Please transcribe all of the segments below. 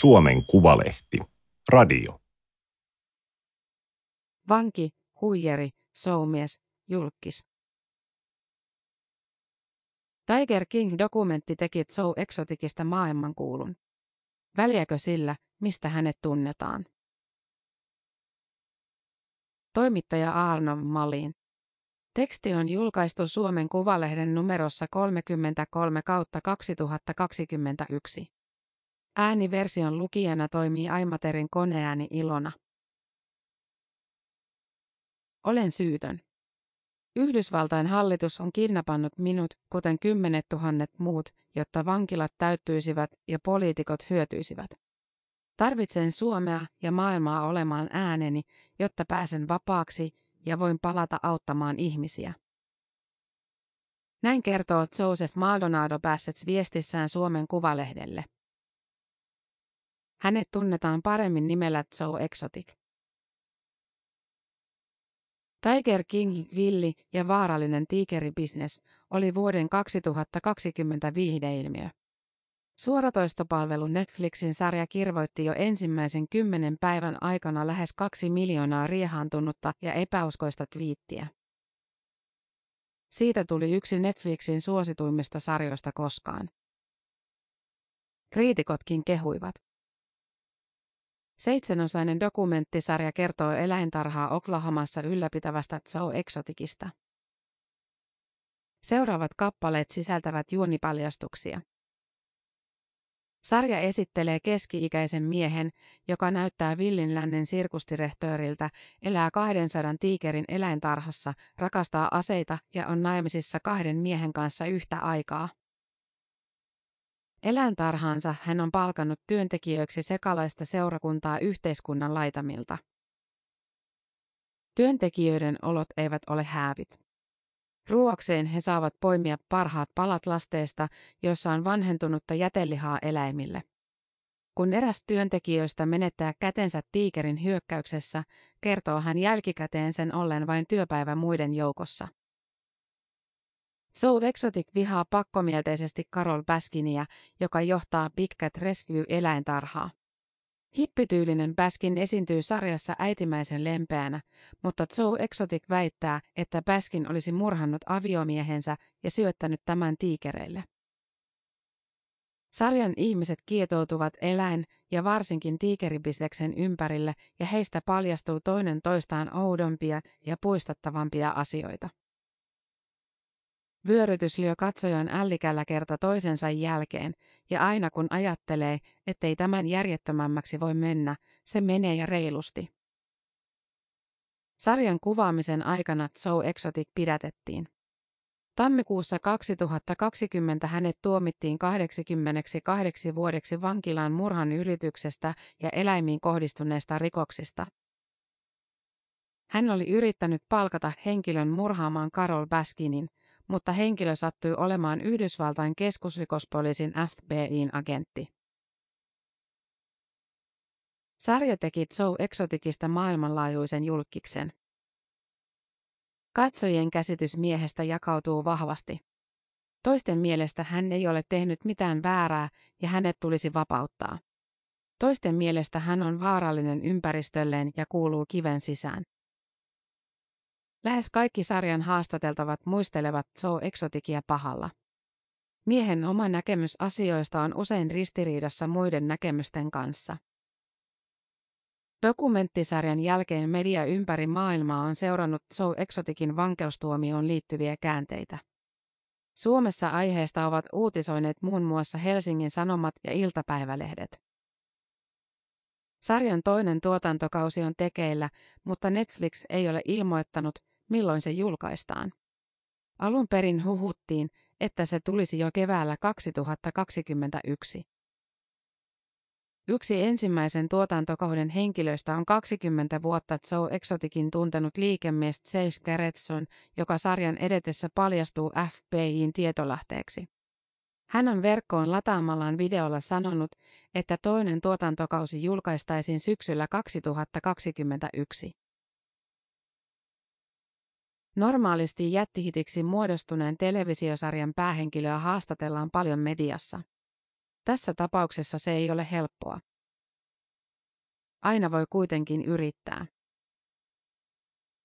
Suomen Kuvalehti. Radio. Vanki, huijeri, soumies, julkis. Tiger King-dokumentti teki Joe Exoticista maailmankuulun. Väliäkö sillä, mistä hänet tunnetaan? Toimittaja Arno Malin. Teksti on julkaistu Suomen Kuvalehden numerossa 33 kautta 2021. Ääniversion lukijana toimii Aimaterin koneääni Ilona. Olen syytön. Yhdysvaltain hallitus on kidnappannut minut, kuten kymmenet tuhannet muut, jotta vankilat täyttyisivät ja poliitikot hyötyisivät. Tarvitsen Suomea ja maailmaa olemaan ääneni, jotta pääsen vapaaksi ja voin palata auttamaan ihmisiä. Näin kertoo Joseph Maldonado Bassets viestissään Suomen Kuvalehdelle. Hänet tunnetaan paremmin nimellä Joe Exotic. Tiger King, villi ja vaarallinen tiikeribisnes oli vuoden 2020 viihdeilmiö. Suoratoistopalvelu Netflixin sarja kirvoitti jo ensimmäisen kymmenen päivän aikana lähes kaksi miljoonaa riehaantunutta ja epäuskoista twiittiä. Siitä tuli yksi Netflixin suosituimmista sarjoista koskaan. Kriitikotkin kehuivat. Seitsemänosainen dokumenttisarja kertoo eläintarhaa Oklahomassa ylläpitävästä Zoo Exoticista. Seuraavat kappaleet sisältävät juonipaljastuksia. Sarja esittelee keski-ikäisen miehen, joka näyttää villinlännen sirkustirehtööriltä, elää 200 tiikerin eläintarhassa, rakastaa aseita ja on naimisissa kahden miehen kanssa yhtä aikaa. Eläintarhaansa hän on palkannut työntekijöiksi sekalaista seurakuntaa yhteiskunnan laitamilta. Työntekijöiden olot eivät ole häävit. Ruoakseen he saavat poimia parhaat palat lasteesta, joissa on vanhentunutta jätelihaa eläimille. Kun eräs työntekijöistä menettää kätensä tiikerin hyökkäyksessä, kertoo hän jälkikäteen sen ollen vain työpäivä muiden joukossa. Soul Exotic vihaa pakkomielteisesti Carol Baskinia, joka johtaa Big Cat Rescue-eläintarhaa. Hippityylinen Baskin esiintyy sarjassa äitimäisen lempeänä, mutta Joe Exotic väittää, että Baskin olisi murhannut aviomiehensä ja syöttänyt tämän tiikereille. Sarjan ihmiset kietoutuvat eläin- ja varsinkin tiikeribisneksen ympärille ja heistä paljastuu toinen toistaan oudompia ja puistattavampia asioita. Vyörytys lyö katsojan ällikällä kerta toisensa jälkeen, ja aina kun ajattelee, ettei tämän järjettömämmäksi voi mennä, se menee ja reilusti. Sarjan kuvaamisen aikana Joe Exotic pidätettiin. Tammikuussa 2020 hänet tuomittiin 88 vuodeksi vankilaan murhan yrityksestä ja eläimiin kohdistuneesta rikoksista. Hän oli yrittänyt palkata henkilön murhaamaan Carol Baskinin, mutta henkilö sattui olemaan Yhdysvaltain keskusrikospoliisin FBIn agentti. Sarja teki Joe Exoticista maailmanlaajuisen julkiksen. Katsojien käsitys miehestä jakautuu vahvasti. Toisten mielestä hän ei ole tehnyt mitään väärää ja hänet tulisi vapauttaa. Toisten mielestä hän on vaarallinen ympäristölleen ja kuuluu kiven sisään. Lähes kaikki sarjan haastateltavat muistelevat Joe Exoticia pahalla. Miehen oma näkemys asioista on usein ristiriidassa muiden näkemysten kanssa. Dokumenttisarjan jälkeen media ympäri maailmaa on seurannut Joe Exoticin vankeustuomioon liittyviä käänteitä. Suomessa aiheesta ovat uutisoineet muun muassa Helsingin Sanomat ja iltapäivälehdet. Sarjan toinen tuotantokausi on tekeillä, mutta Netflix ei ole ilmoittanut, milloin se julkaistaan. Alun perin huhuttiin, että se tulisi jo keväällä 2021. Yksi ensimmäisen tuotantokauden henkilöistä on 20 vuotta Joe Exoticin tuntenut liikemies Chase Gerritson, joka sarjan edetessä paljastuu FBIin tietolähteeksi. Hän on verkkoon lataamallaan videolla sanonut, että toinen tuotantokausi julkaistaisiin syksyllä 2021. Normaalisti jättihitiksi muodostuneen televisiosarjan päähenkilöä haastatellaan paljon mediassa. Tässä tapauksessa se ei ole helppoa. aina voi kuitenkin yrittää.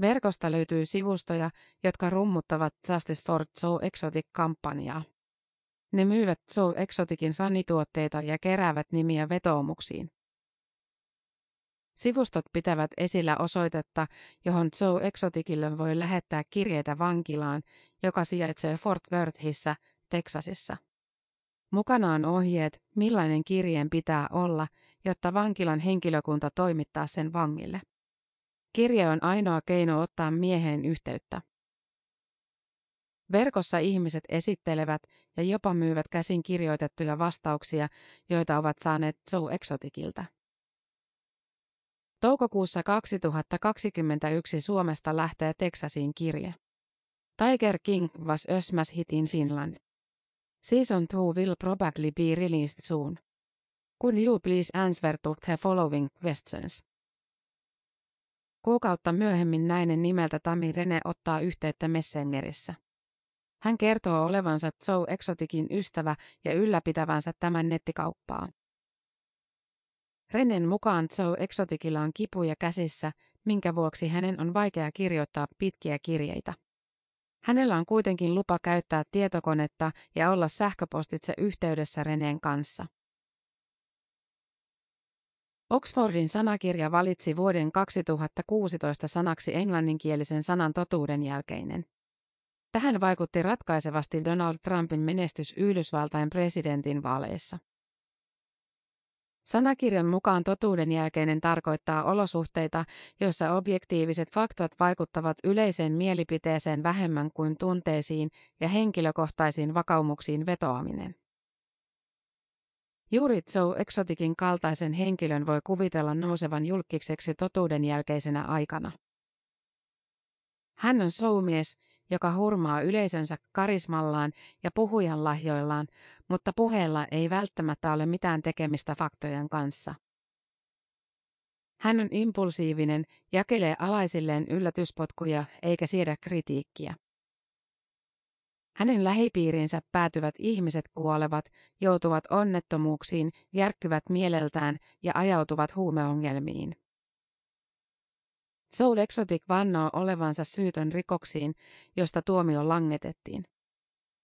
Verkosta löytyy sivustoja, jotka rummuttavat Justice for So Exotic-kampanjaa. Ne myyvät So Exoticin fanituotteita ja keräävät nimiä vetoomuksiin. Sivustot pitävät esillä osoitetta, johon Joe Exoticille voi lähettää kirjeitä vankilaan, joka sijaitsee Fort Worthissa, Teksasissa. Mukana on ohjeet, millainen kirjeen pitää olla, jotta vankilan henkilökunta toimittaa sen vangille. Kirje on ainoa keino ottaa mieheen yhteyttä. Verkossa ihmiset esittelevät ja jopa myyvät käsin kirjoitettuja vastauksia, joita ovat saaneet Joe Exoticilta. Toukokuussa 2021 Suomesta lähtee Texasiin kirje. Tiger King was a smash hit in Finland. Season 2 will probably be released soon. Could you please answer to the following questions? Kuukautta myöhemmin nainen nimeltä Tami Rene ottaa yhteyttä Messengerissä. Hän kertoo olevansa Joe Exoticin ystävä ja ylläpitävänsä tämän nettikauppaa. Renen mukaan Joe Exoticilla on kipuja käsissä, minkä vuoksi hänen on vaikea kirjoittaa pitkiä kirjeitä. Hänellä on kuitenkin lupa käyttää tietokonetta ja olla sähköpostitse yhteydessä Reneen kanssa. Oxfordin sanakirja valitsi vuoden 2016 sanaksi englanninkielisen sanan totuuden jälkeinen. Tähän vaikutti ratkaisevasti Donald Trumpin menestys Yhdysvaltain presidentin vaaleissa. Sanakirjan mukaan totuuden jälkeinen tarkoittaa olosuhteita, joissa objektiiviset faktat vaikuttavat yleiseen mielipiteeseen vähemmän kuin tunteisiin ja henkilökohtaisiin vakaumuksiin vetoaminen. Juuri Joe Exoticin kaltaisen henkilön voi kuvitella nousevan julkiseksi totuuden jälkeisenä aikana. Hän on showmies, joka hurmaa yleisönsä karismallaan ja puhujan lahjoillaan, mutta puheella ei välttämättä ole mitään tekemistä faktojen kanssa. Hän on impulsiivinen, jakelee alaisilleen yllätyspotkuja eikä siedä kritiikkiä. Hänen lähipiirinsä päätyvät ihmiset kuolevat, joutuvat onnettomuuksiin, järkkyvät mieleltään ja ajautuvat huumeongelmiin. Soul Exotic vannoo olevansa syytön rikoksiin, josta tuomio langetettiin.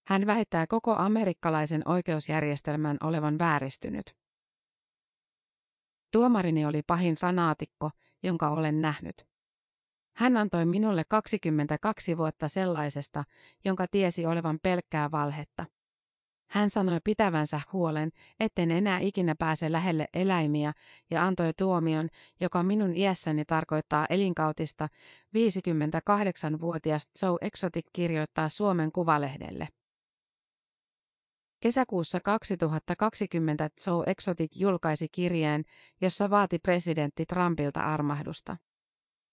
Hän väittää koko amerikkalaisen oikeusjärjestelmän olevan vääristynyt. Tuomarini oli pahin fanaatikko, jonka olen nähnyt. Hän antoi minulle 22 vuotta sellaisesta, jonka tiesi olevan pelkkää valhetta. Hän sanoi pitävänsä huolen, etten enää ikinä pääse lähelle eläimiä, ja antoi tuomion, joka minun iässäni tarkoittaa elinkautista. 58-vuotias Joe Exotic kirjoittaa Suomen Kuvalehdelle. Kesäkuussa 2020 Joe Exotic julkaisi kirjeen, jossa vaati presidentti Trumpilta armahdusta.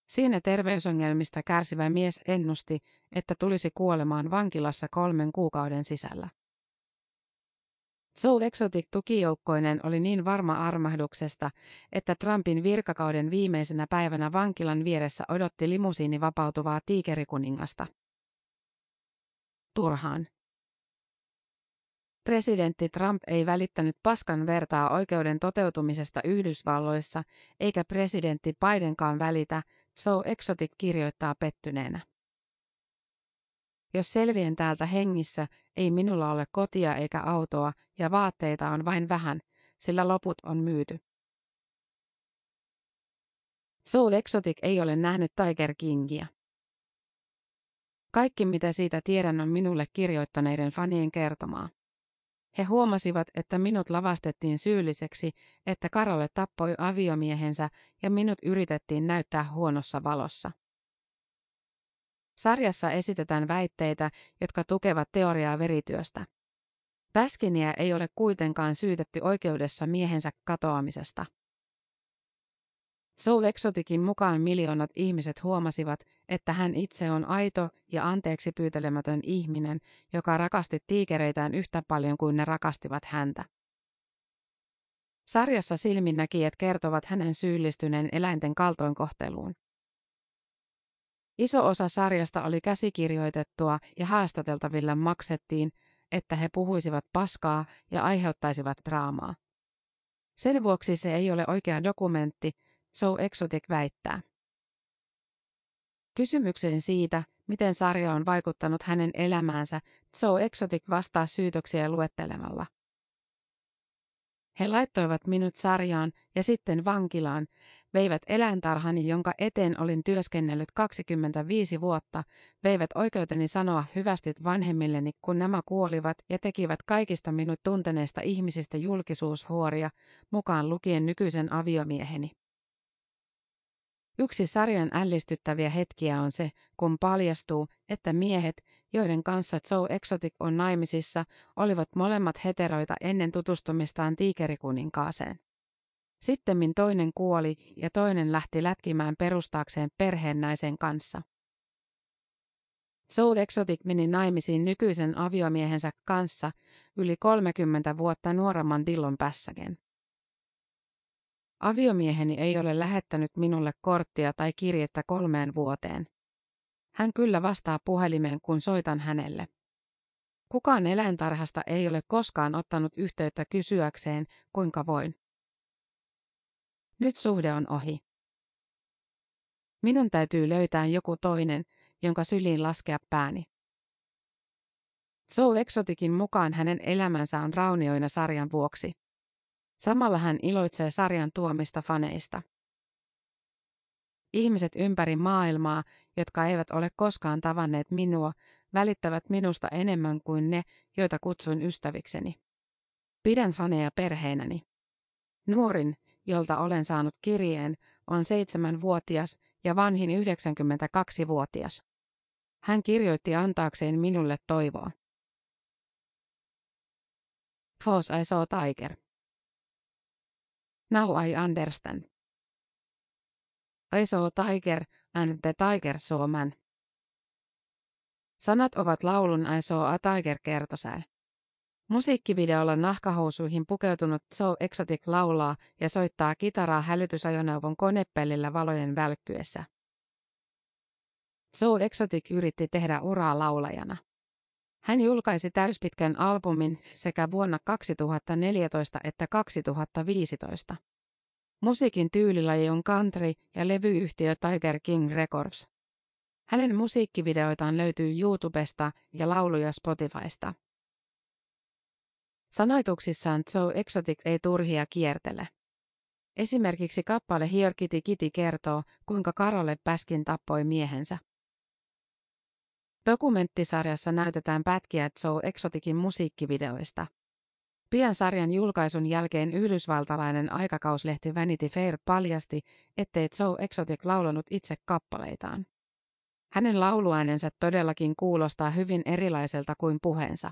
Siinä terveysongelmista kärsivä mies ennusti, että tulisi kuolemaan vankilassa kolmen kuukauden sisällä. Soul Exotic tukijoukkoinen oli niin varma armahduksesta, että Trumpin virkakauden viimeisenä päivänä vankilan vieressä odotti limusiini vapautuvaa tiikerikuningasta. Turhaan. Presidentti Trump ei välittänyt paskan vertaa oikeuden toteutumisesta Yhdysvalloissa, eikä presidentti Bidenkaan välitä, So Exotic kirjoittaa pettyneenä. Jos selvien täältä hengissä, ei minulla ole kotia eikä autoa ja vaatteita on vain vähän, sillä loput on myyty. So Exotic ei ole nähnyt Tiger Kingia. Kaikki mitä siitä tiedän on minulle kirjoittaneiden fanien kertomaa. He huomasivat, että minut lavastettiin syylliseksi, että Karolle tappoi aviomiehensä ja minut yritettiin näyttää huonossa valossa. Sarjassa esitetään väitteitä, jotka tukevat teoriaa verityöstä. Päskiniä ei ole kuitenkaan syytetty oikeudessa miehensä katoamisesta. Soul Exoticin mukaan miljoonat ihmiset huomasivat, että hän itse on aito ja anteeksi pyytelemätön ihminen, joka rakasti tiikereitään yhtä paljon kuin ne rakastivat häntä. Sarjassa silminnäkijät kertovat hänen syyllistyneen eläinten kaltoinkohteluun. Iso osa sarjasta oli käsikirjoitettua ja haastateltaville maksettiin, että he puhuisivat paskaa ja aiheuttaisivat draamaa. Sen vuoksi se ei ole oikea dokumentti, So Exotic väittää. Kysymykseen siitä, miten sarja on vaikuttanut hänen elämäänsä, So Exotic vastaa syytöksiä luettelemalla. He laittoivat minut sarjaan ja sitten vankilaan, veivät eläintarhani, jonka eteen olin työskennellyt 25 vuotta, veivät oikeuteni sanoa hyvästit vanhemmilleni, kun nämä kuolivat, ja tekivät kaikista minut tunteneista ihmisistä julkisuushuoria, mukaan lukien nykyisen aviomieheni. Yksi sarjan ällistyttäviä hetkiä on se, kun paljastuu, että miehet, joiden kanssa Joe Exotic on naimisissa, olivat molemmat heteroita ennen tutustumistaan tiikerikuninkaaseen. Sittemmin toinen kuoli ja toinen lähti lätkimään perustaakseen perheen naisen kanssa. Soul Exotic meni naimisiin nykyisen aviomiehensä kanssa yli 30 vuotta nuoremman Dillon Pässäken. Aviomieheni ei ole lähettänyt minulle korttia tai kirjettä kolmeen vuoteen. Hän kyllä vastaa puhelimeen, kun soitan hänelle. Kukaan eläintarhasta ei ole koskaan ottanut yhteyttä kysyäkseen, kuinka voin. Nyt suhde on ohi. Minun täytyy löytää joku toinen, jonka syliin laskea pääni. So Exotikin mukaan hänen elämänsä on raunioina sarjan vuoksi. Samalla hän iloitsee sarjan tuomista faneista. Ihmiset ympäri maailmaa, jotka eivät ole koskaan tavanneet minua, välittävät minusta enemmän kuin ne, joita kutsuin ystävikseni. Pidän faneja perheenäni. Nuorin, jolta olen saanut kirjeen, on seitsemänvuotias ja vanhin 92-vuotias. Hän kirjoitti antaakseen minulle toivoa. Hos I saw tiger. Now I understand. I saw tiger and the tiger saw man. Sanat ovat laulun I saw a tiger kertosää. Musiikkivideolla nahkahousuihin pukeutunut So Exotic laulaa ja soittaa kitaraa hälytysajoneuvon konepellillä valojen välkkyessä. So Exotic yritti tehdä uraa laulajana. Hän julkaisi täyspitkän albumin sekä vuonna 2014 että 2015. Musiikin tyylilaji on country ja levyyhtiö Tiger King Records. Hänen musiikkivideoitaan löytyy YouTubesta ja lauluja Spotifysta. Sanoituksissaan Joe Exotic ei turhia kiertele. Esimerkiksi kappale Here Kitty Kitty kertoo, kuinka Karole Päskin tappoi miehensä. Dokumenttisarjassa näytetään pätkiä Joe Exoticin musiikkivideoista. Pian sarjan julkaisun jälkeen yhdysvaltalainen aikakauslehti Vanity Fair paljasti, ettei Joe Exotic laulanut itse kappaleitaan. Hänen lauluäänensä todellakin kuulostaa hyvin erilaiselta kuin puheensa.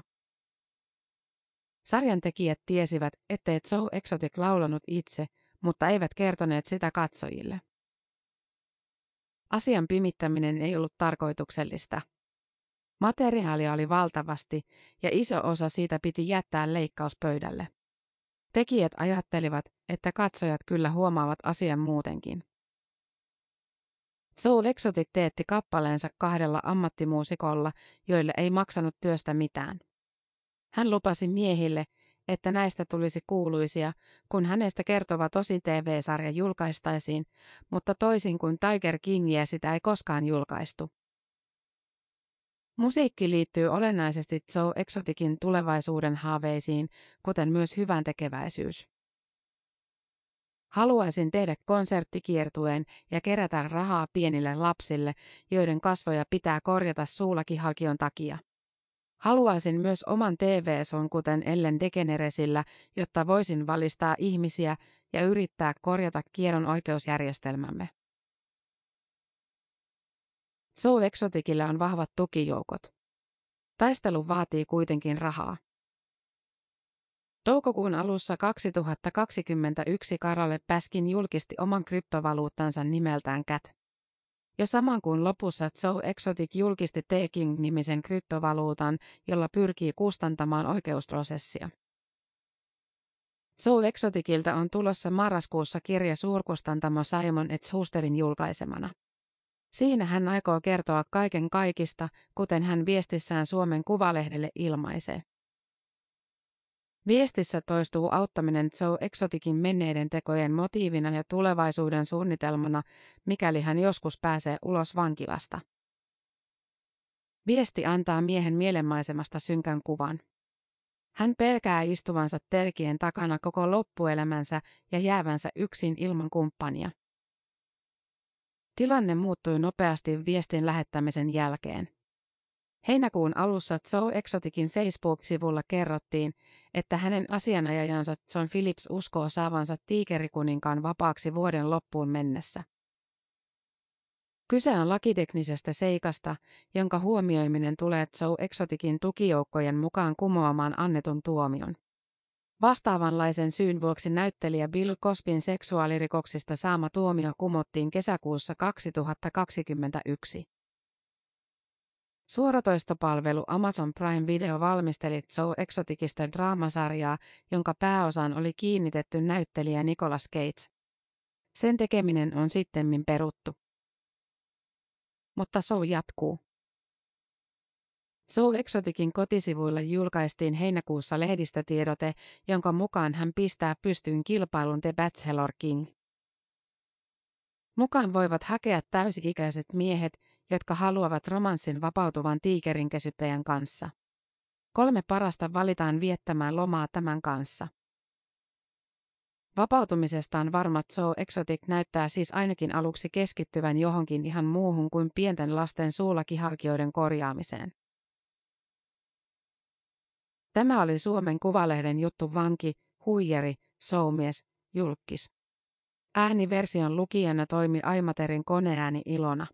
Sarjan tekijät tiesivät, ettei Joe Exotic laulanut itse, mutta eivät kertoneet sitä katsojille. Asian pimittäminen ei ollut tarkoituksellista. Materiaalia oli valtavasti ja iso osa siitä piti jättää leikkauspöydälle. Tekijät ajattelivat, että katsojat kyllä huomaavat asian muutenkin. Soul Exotic teetti kappaleensa kahdella ammattimuusikolla, joille ei maksanut työstä mitään. Hän lupasi miehille, että näistä tulisi kuuluisia, kun hänestä kertova tosi TV-sarja julkaistaisiin, mutta toisin kuin Tiger Kingiä sitä ei koskaan julkaistu. Musiikki liittyy olennaisesti Joe Exoticin tulevaisuuden haaveisiin, kuten myös hyvän tekeväisyys. Haluaisin tehdä konserttikiertueen ja kerätä rahaa pienille lapsille, joiden kasvoja pitää korjata suulakihalkion takia. Haluaisin myös oman TV-son kuten Ellen DeGeneresillä, jotta voisin valistaa ihmisiä ja yrittää korjata kierron oikeusjärjestelmämme. So Exoticilla on vahvat tukijoukot. Taistelu vaatii kuitenkin rahaa. Toukokuun alussa 2021 Karale Päskin julkisti oman kryptovaluuttansa nimeltään CAT. Jo saman kuun lopussa So Exotic julkisti Taking-nimisen kryptovaluutan, jolla pyrkii kustantamaan oikeusprosessia. So Exoticilta on tulossa marraskuussa kirja suurkustantamo Simon Schusterin julkaisemana. Siinä hän aikoo kertoa kaiken kaikista, kuten hän viestissään Suomen Kuvalehdelle ilmaisee. Viestissä toistuu auttaminen Joe Exoticin menneiden tekojen motiivina ja tulevaisuuden suunnitelmana, mikäli hän joskus pääsee ulos vankilasta. Viesti antaa miehen mielenmaisemasta synkän kuvan. Hän pelkää istuvansa telkien takana koko loppuelämänsä ja jäävänsä yksin ilman kumppania. Tilanne muuttui nopeasti viestin lähettämisen jälkeen. Heinäkuun alussa Joe Exoticin Facebook-sivulla kerrottiin, että hänen asianajajansa John Phillips uskoo saavansa tiikerikuninkaan vapaaksi vuoden loppuun mennessä. Kyse on lakiteknisestä seikasta, jonka huomioiminen tulee Joe Exoticin tukijoukkojen mukaan kumoamaan annetun tuomion. Vastaavanlaisen syyn vuoksi näyttelijä Bill Cosbyn seksuaalirikoksista saama tuomio kumottiin kesäkuussa 2021. Suoratoistopalvelu Amazon Prime Video valmisteli Joe Exoticista draamasarjaa, jonka pääosan oli kiinnitetty näyttelijä Nicolas Cage. Sen tekeminen on sittemmin peruttu. Mutta show jatkuu. Soul Exoticin kotisivuilla julkaistiin heinäkuussa lehdistötiedote, jonka mukaan hän pistää pystyyn kilpailun The Bachelor King. Mukaan voivat hakea täysi-ikäiset miehet, jotka haluavat romanssin vapautuvan tiikerinkesyttäjän kanssa. Kolme parasta valitaan viettämään lomaa tämän kanssa. Vapautumisestaan varma Joe Exotic näyttää siis ainakin aluksi keskittyvän johonkin ihan muuhun kuin pienten lasten suulakiharkioiden korjaamiseen. Tämä oli Suomen Kuvalehden juttu vanki, huijeri, soumies, julkis. Ääniversion lukijana toimi Aimaterin koneääni Ilona.